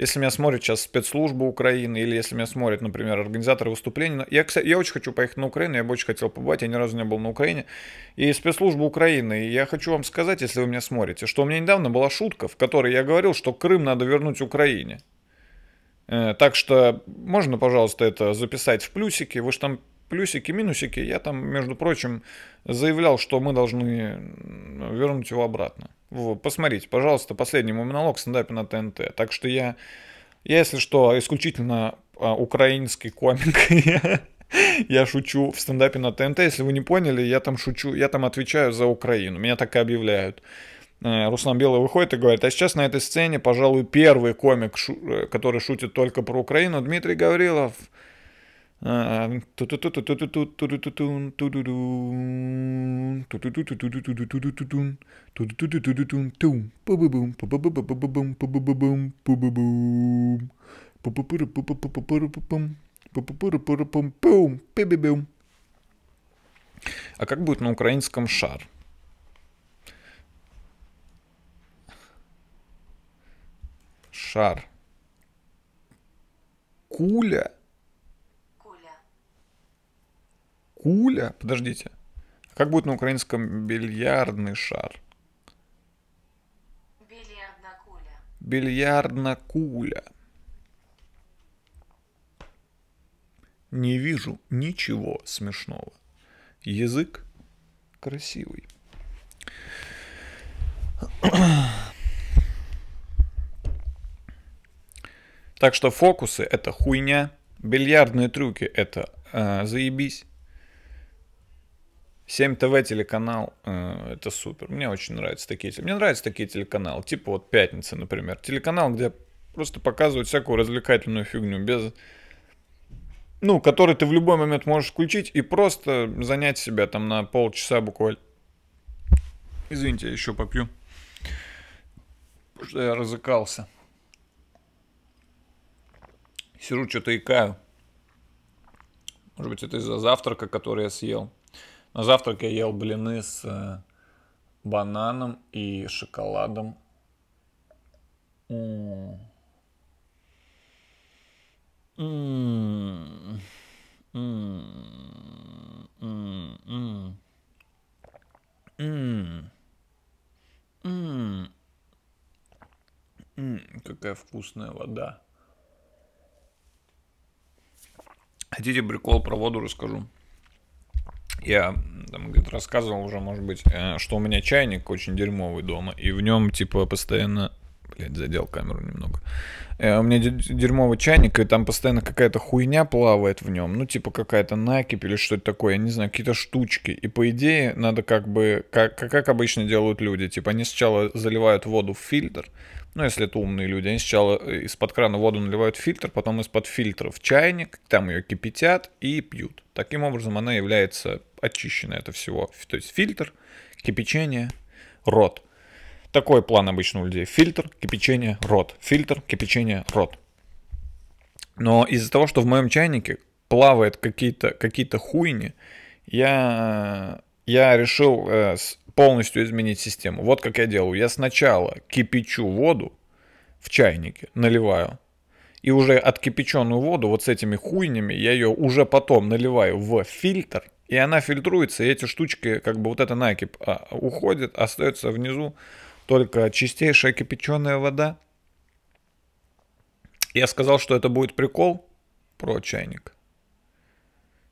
если меня смотрит сейчас спецслужба Украины, или если меня смотрят, например, организаторы выступлений. Я, кстати, я очень хочу поехать на Украину, я бы очень хотел побывать, я ни разу не был на Украине. И спецслужба Украины, и я хочу вам сказать, если вы меня смотрите, что у меня недавно была шутка, в которой я говорил, что Крым надо вернуть Украине. Э, Так что можно, пожалуйста, это записать в плюсики. Вы же там плюсики, минусики. Я там, между прочим, заявлял, что мы должны вернуть его обратно. Посмотрите, пожалуйста, последний мой монолог в стендапе на ТНТ. Так что я, я если что, исключительно а, украинский комик. Я- шучу в стендапе на ТНТ. Если вы не поняли, я там шучу, я там отвечаю за Украину. Меня так и объявляют. Э, Руслан Белый выходит и говорит, а сейчас на этой сцене, пожалуй, первый комик, э, который шутит только про Украину, Дмитрий Гаврилов. А как будет на украинском шар? Шар. Куля? Куля? Подождите. А как будет на украинском бильярдный шар? Бильярдна куля. Бильярдна куля. Не вижу ничего смешного. Язык красивый. Так что фокусы это хуйня, бильярдные трюки это э, заебись. 7 ТВ телеканал, э, это супер. Мне очень нравятся такие. теле- Мне нравятся такие телеканалы, типа вот Пятница, например. Телеканал, где просто показывают всякую развлекательную фигню без ну, который ты в любой момент можешь включить и просто занять себя там на полчаса буквально. Извините, я еще попью. Потому что я разыкался. Сижу, что-то икаю. Может быть, это из-за завтрака, который я съел. На завтрак я ел блины с э, бананом и шоколадом. Какая вкусная вода. Хотите прикол про воду расскажу? Я там рассказывал уже, может быть, э, что у меня чайник очень дерьмовый дома, и в нем типа постоянно... Блять, задел камеру немного. Э, У меня дер- дерьмовый чайник, и там постоянно какая-то хуйня плавает в нем. Ну, типа какая-то накипь или что-то такое, я не знаю, какие-то штучки. И по идее надо как бы, как, как обычно делают люди, типа они сначала заливают воду в фильтр, ну, если это умные люди, они сначала э, из-под крана воду наливают в фильтр, потом из-под фильтра в чайник, там ее кипятят и пьют. Таким образом она является очищенной это всего. То есть фильтр, кипячение, рот. Такой план обычно у людей. Фильтр, кипячение, рот. Фильтр, кипячение, рот. Но из-за того, что в моем чайнике плавает какие-то какие хуйни, я, я решил э, полностью изменить систему. Вот как я делаю. Я сначала кипячу воду в чайнике, наливаю. И уже откипяченную воду вот с этими хуйнями я ее уже потом наливаю в фильтр. И она фильтруется, и эти штучки, как бы вот эта накипь а, уходит, остается внизу только чистейшая кипяченая вода. Я сказал, что это будет прикол про чайник.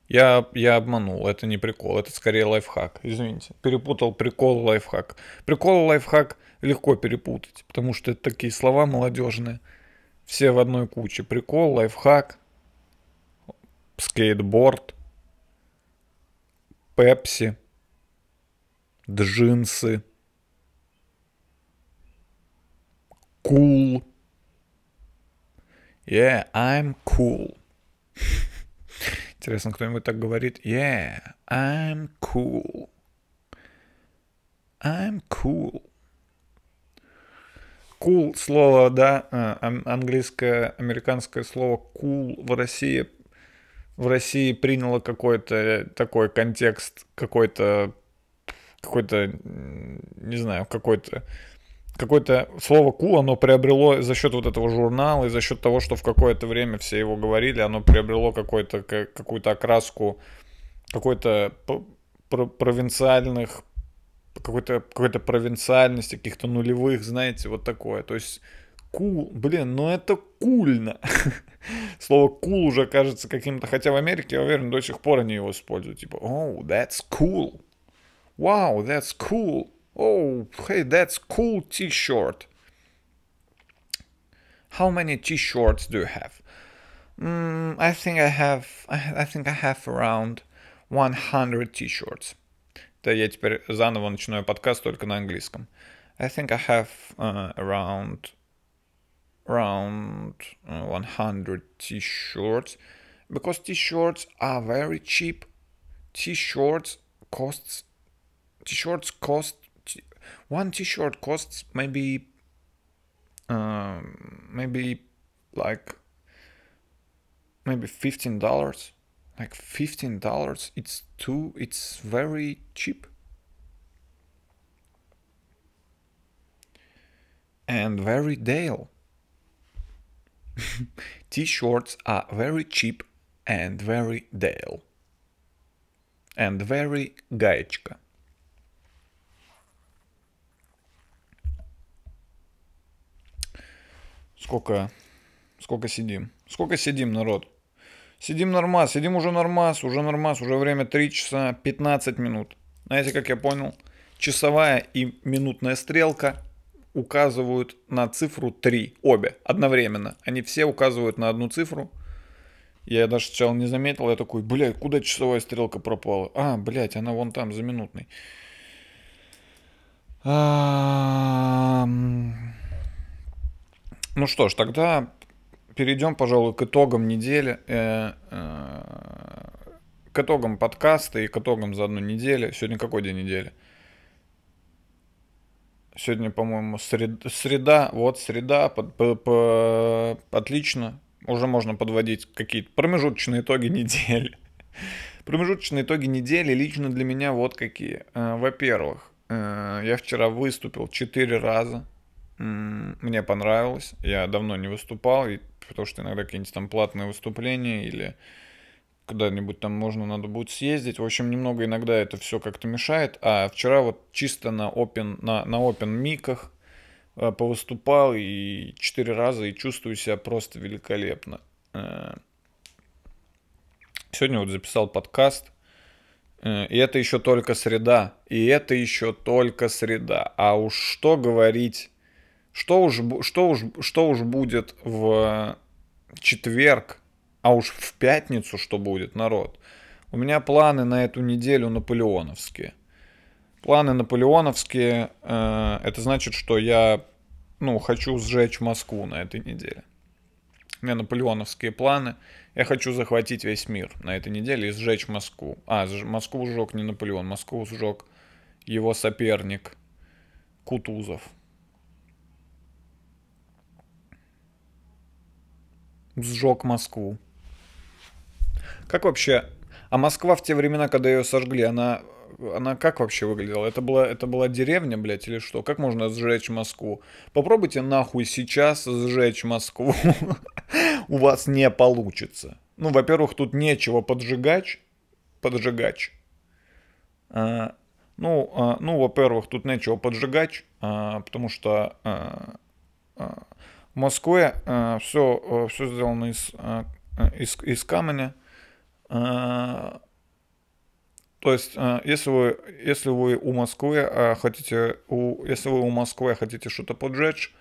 Я, я обманул, это не прикол, это скорее лайфхак. Извините, перепутал прикол и лайфхак. Прикол и лайфхак легко перепутать, потому что это такие слова молодежные. Все в одной куче. Прикол, лайфхак, скейтборд, пепси, джинсы, cool. Yeah, I'm cool. Интересно, кто-нибудь так говорит? Yeah, I'm cool. I'm cool. Cool слово, да, а, ан- английское, американское слово cool в России в России приняло какой-то такой контекст, какой-то какой-то, не знаю, какой-то какое-то слово cool, оно приобрело за счет вот этого журнала и за счет того, что в какое-то время все его говорили, оно приобрело какой-то, ка- какую-то окраску какой-то провинциальных какой-то какой-то провинциальности, каких-то нулевых, знаете, вот такое. То есть кул, блин, ну это кульно. Слово кул уже кажется каким-то, хотя в Америке, я уверен, до сих пор они его используют. Типа, oh, that's cool. Wow, that's cool. Oh, hey, that's cool t-shirt. How many t-shirts do you have? Mm, I think I have, I, I think I have around 100 t-shirts. Да, я теперь заново начинаю подкаст только на английском. I think I have uh, around around uh, 100 t-shirts because t-shirts are very cheap. T-shirts costs t-shirts cost t- one t-shirt costs maybe um, maybe like maybe fifteen dollars like fifteen dollars it's too it's very cheap and very Dale. T-shirts are very cheap and very Dale. And very Gaechka. Сколько, сколько сидим? Сколько сидим, народ? Сидим нормас, сидим уже нормас, уже нормас, уже время 3 часа 15 минут. Знаете, как я понял? Часовая и минутная стрелка указывают на цифру 3, обе, одновременно. Они все указывают на одну цифру. Я даже сначала не заметил, я такой, блядь, куда часовая стрелка пропала? А, блядь, она вон там, за минутной. Ну что ж, тогда перейдем, пожалуй, к итогам недели, э, э, к итогам подкаста и к итогам за одну неделю. Сегодня какой день недели? Сегодня, по-моему, сред- среда. Вот среда. под- по- по- Отлично. Уже можно подводить какие-то промежуточные итоги недели. Промежуточные итоги недели лично для меня вот какие. Э, Во-первых, э, я вчера выступил 4 раза. Мне понравилось. Я давно не выступал, и- потому что иногда какие-нибудь там платные выступления или куда-нибудь там можно надо будет съездить. В общем, немного иногда это все как-то мешает. А вчера вот чисто на open, на, на open миках э, повыступал и четыре раза и чувствую себя просто великолепно. Э, Сегодня вот записал подкаст. Э, И это еще только среда. И это еще только среда. А уж что говорить, что уж, что уж, что уж будет в четверг, а уж в пятницу что будет, народ. У меня планы на эту неделю наполеоновские. Планы наполеоновские, э, это значит, что я, ну, хочу сжечь Москву на этой неделе. У меня наполеоновские планы. Я хочу захватить весь мир на этой неделе и сжечь Москву. А, Москву сжег не Наполеон, Москву сжег его соперник Кутузов. Сжег Москву. Как вообще... А Москва в те времена, когда ее сожгли, она, она как вообще выглядела? Это была, это была деревня, блядь, или что? Как можно сжечь Москву? Попробуйте нахуй сейчас сжечь Москву. У вас не получится. Ну, во-первых, тут нечего поджигать. Поджигач. А, ну, а, ну, во-первых, тут нечего поджигать, а, потому что Москве все, все сделано из, а, из, из камня. То есть, если вы, если вы у Москвы хотите, у, если вы у Москвы хотите что-то поджечь,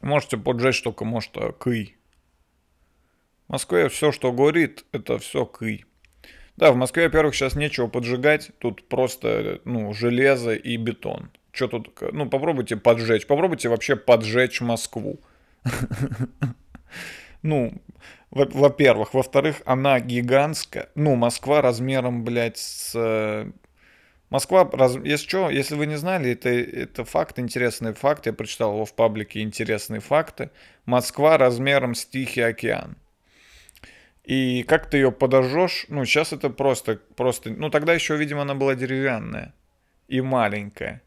можете поджечь только, может, кый. В Москве все, что горит, это все кый. Да, в Москве, во-первых, сейчас нечего поджигать, тут просто, ну, железо и бетон. Что тут, ну, попробуйте поджечь, попробуйте вообще поджечь Москву. Ну, во- во-первых. Во-вторых, она гигантская. Ну, Москва размером, блядь, с... э, Москва, раз... если что, если вы не знали, это, это факт, интересный факт, я прочитал его в паблике «Интересные факты». Москва размером с Тихий океан. И как ты ее подожжешь, ну, сейчас это просто, просто, ну, тогда еще, видимо, она была деревянная и маленькая.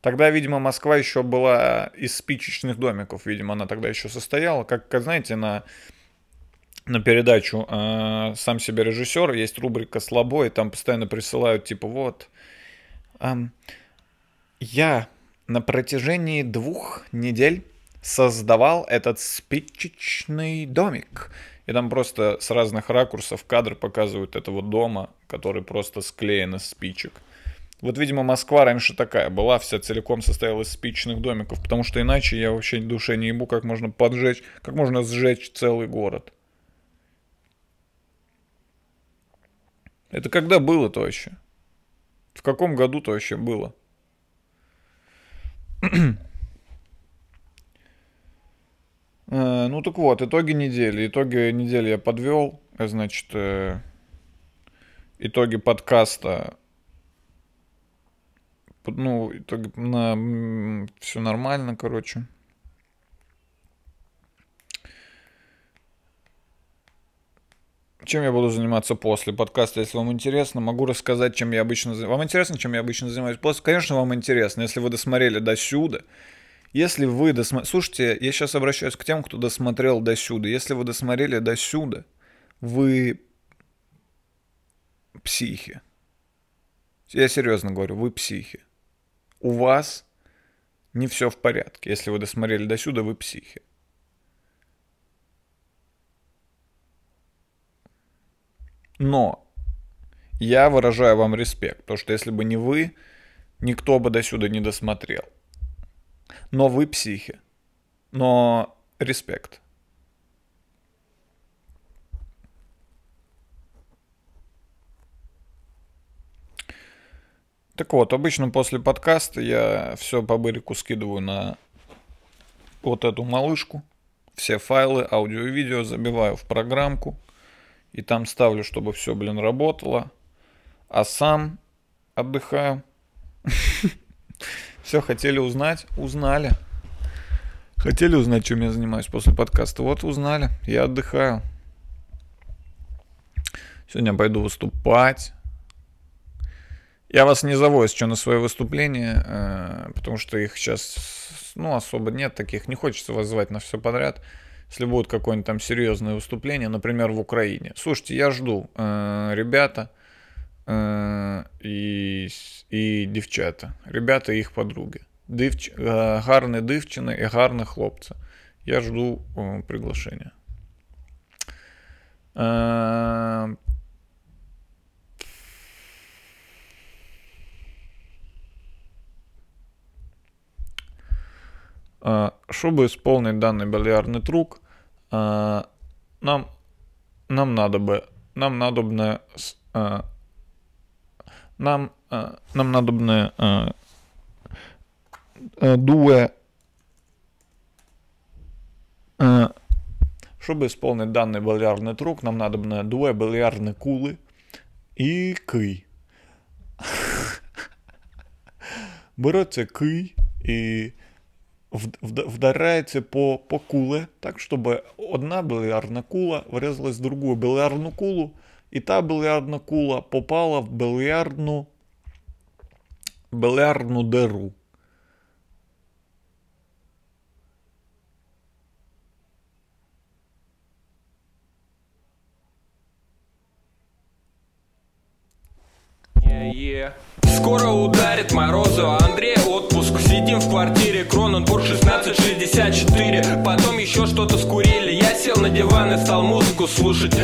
Тогда, видимо, Москва еще была из спичечных домиков, видимо, она тогда еще состояла. Как, знаете, на, на передачу э, «Сам себе режиссер» есть рубрика «Слабо», там постоянно присылают, типа, вот, эм, я на протяжении двух недель создавал этот спичечный домик. И там просто с разных ракурсов кадр показывают этого дома, который просто склеен из спичек. Вот, видимо, Москва раньше такая была, вся целиком состояла из спичечных домиков, потому что иначе я вообще душе не ебу, как можно поджечь, как можно сжечь целый город. Это когда было-то вообще? В каком году-то вообще было? Э, Ну так вот, итоги недели. Итоги недели я подвел. Значит, э, итоги подкаста. Ну, итоги на все нормально, короче. Чем я буду заниматься после подкаста, если вам интересно, могу рассказать, чем я обычно занимаюсь. Вам интересно, чем я обычно занимаюсь после? Конечно, вам интересно, если вы досмотрели до сюда. Если вы досмотрели... Слушайте, я сейчас обращаюсь к тем, кто досмотрел до сюда. Если вы досмотрели до сюда, вы психи. Я серьезно говорю, вы психи. У вас не все в порядке. Если вы досмотрели до сюда, вы психи. Но я выражаю вам респект, потому что если бы не вы, никто бы до сюда не досмотрел. Но вы психи. Но респект. Так вот, обычно после подкаста я все по бырику скидываю на вот эту малышку. Все файлы, аудио и видео забиваю в программку. И там ставлю, чтобы все, блин, работало. А сам отдыхаю. Все, хотели узнать? Узнали. Хотели узнать, чем я занимаюсь после подкаста? Вот узнали. Я отдыхаю. Сегодня пойду выступать. Я вас не зову, если что, на свое выступление, э, потому что их сейчас, ну, особо нет таких. Не хочется вас звать на все подряд. Если будет какое-нибудь там серьезное выступление, например, в Украине. Слушайте, я жду. э, Ребята е, і, с- і дівчата. Ребята і їх подруги. Дивч... е, Гарні дівчини і гарні хлопці. Я жду о, Чтобы исполнить данный бильярдный трюк, э, нам, нам надо бы, нам надобно, с- э, нам, э, нам надобно э, э, дуе, э, чтобы исполнить данный бильярдный трюк, нам надобно дуе бильярдные кулы и кий. Береться кий і вд- вд- вдаряється по, по куле, так, щоб одна бильярдна кула врізалась в другу бильярдну кулу, і та бильярдна кула попала в бильярдну, бильярдну диру. Е-е. Скоро ударит морозу, Андрей отпуск. Сидим в квартире, Кроненбург 1664 Потом еще что-то скурили. Я сел на диван и стал музыку слушать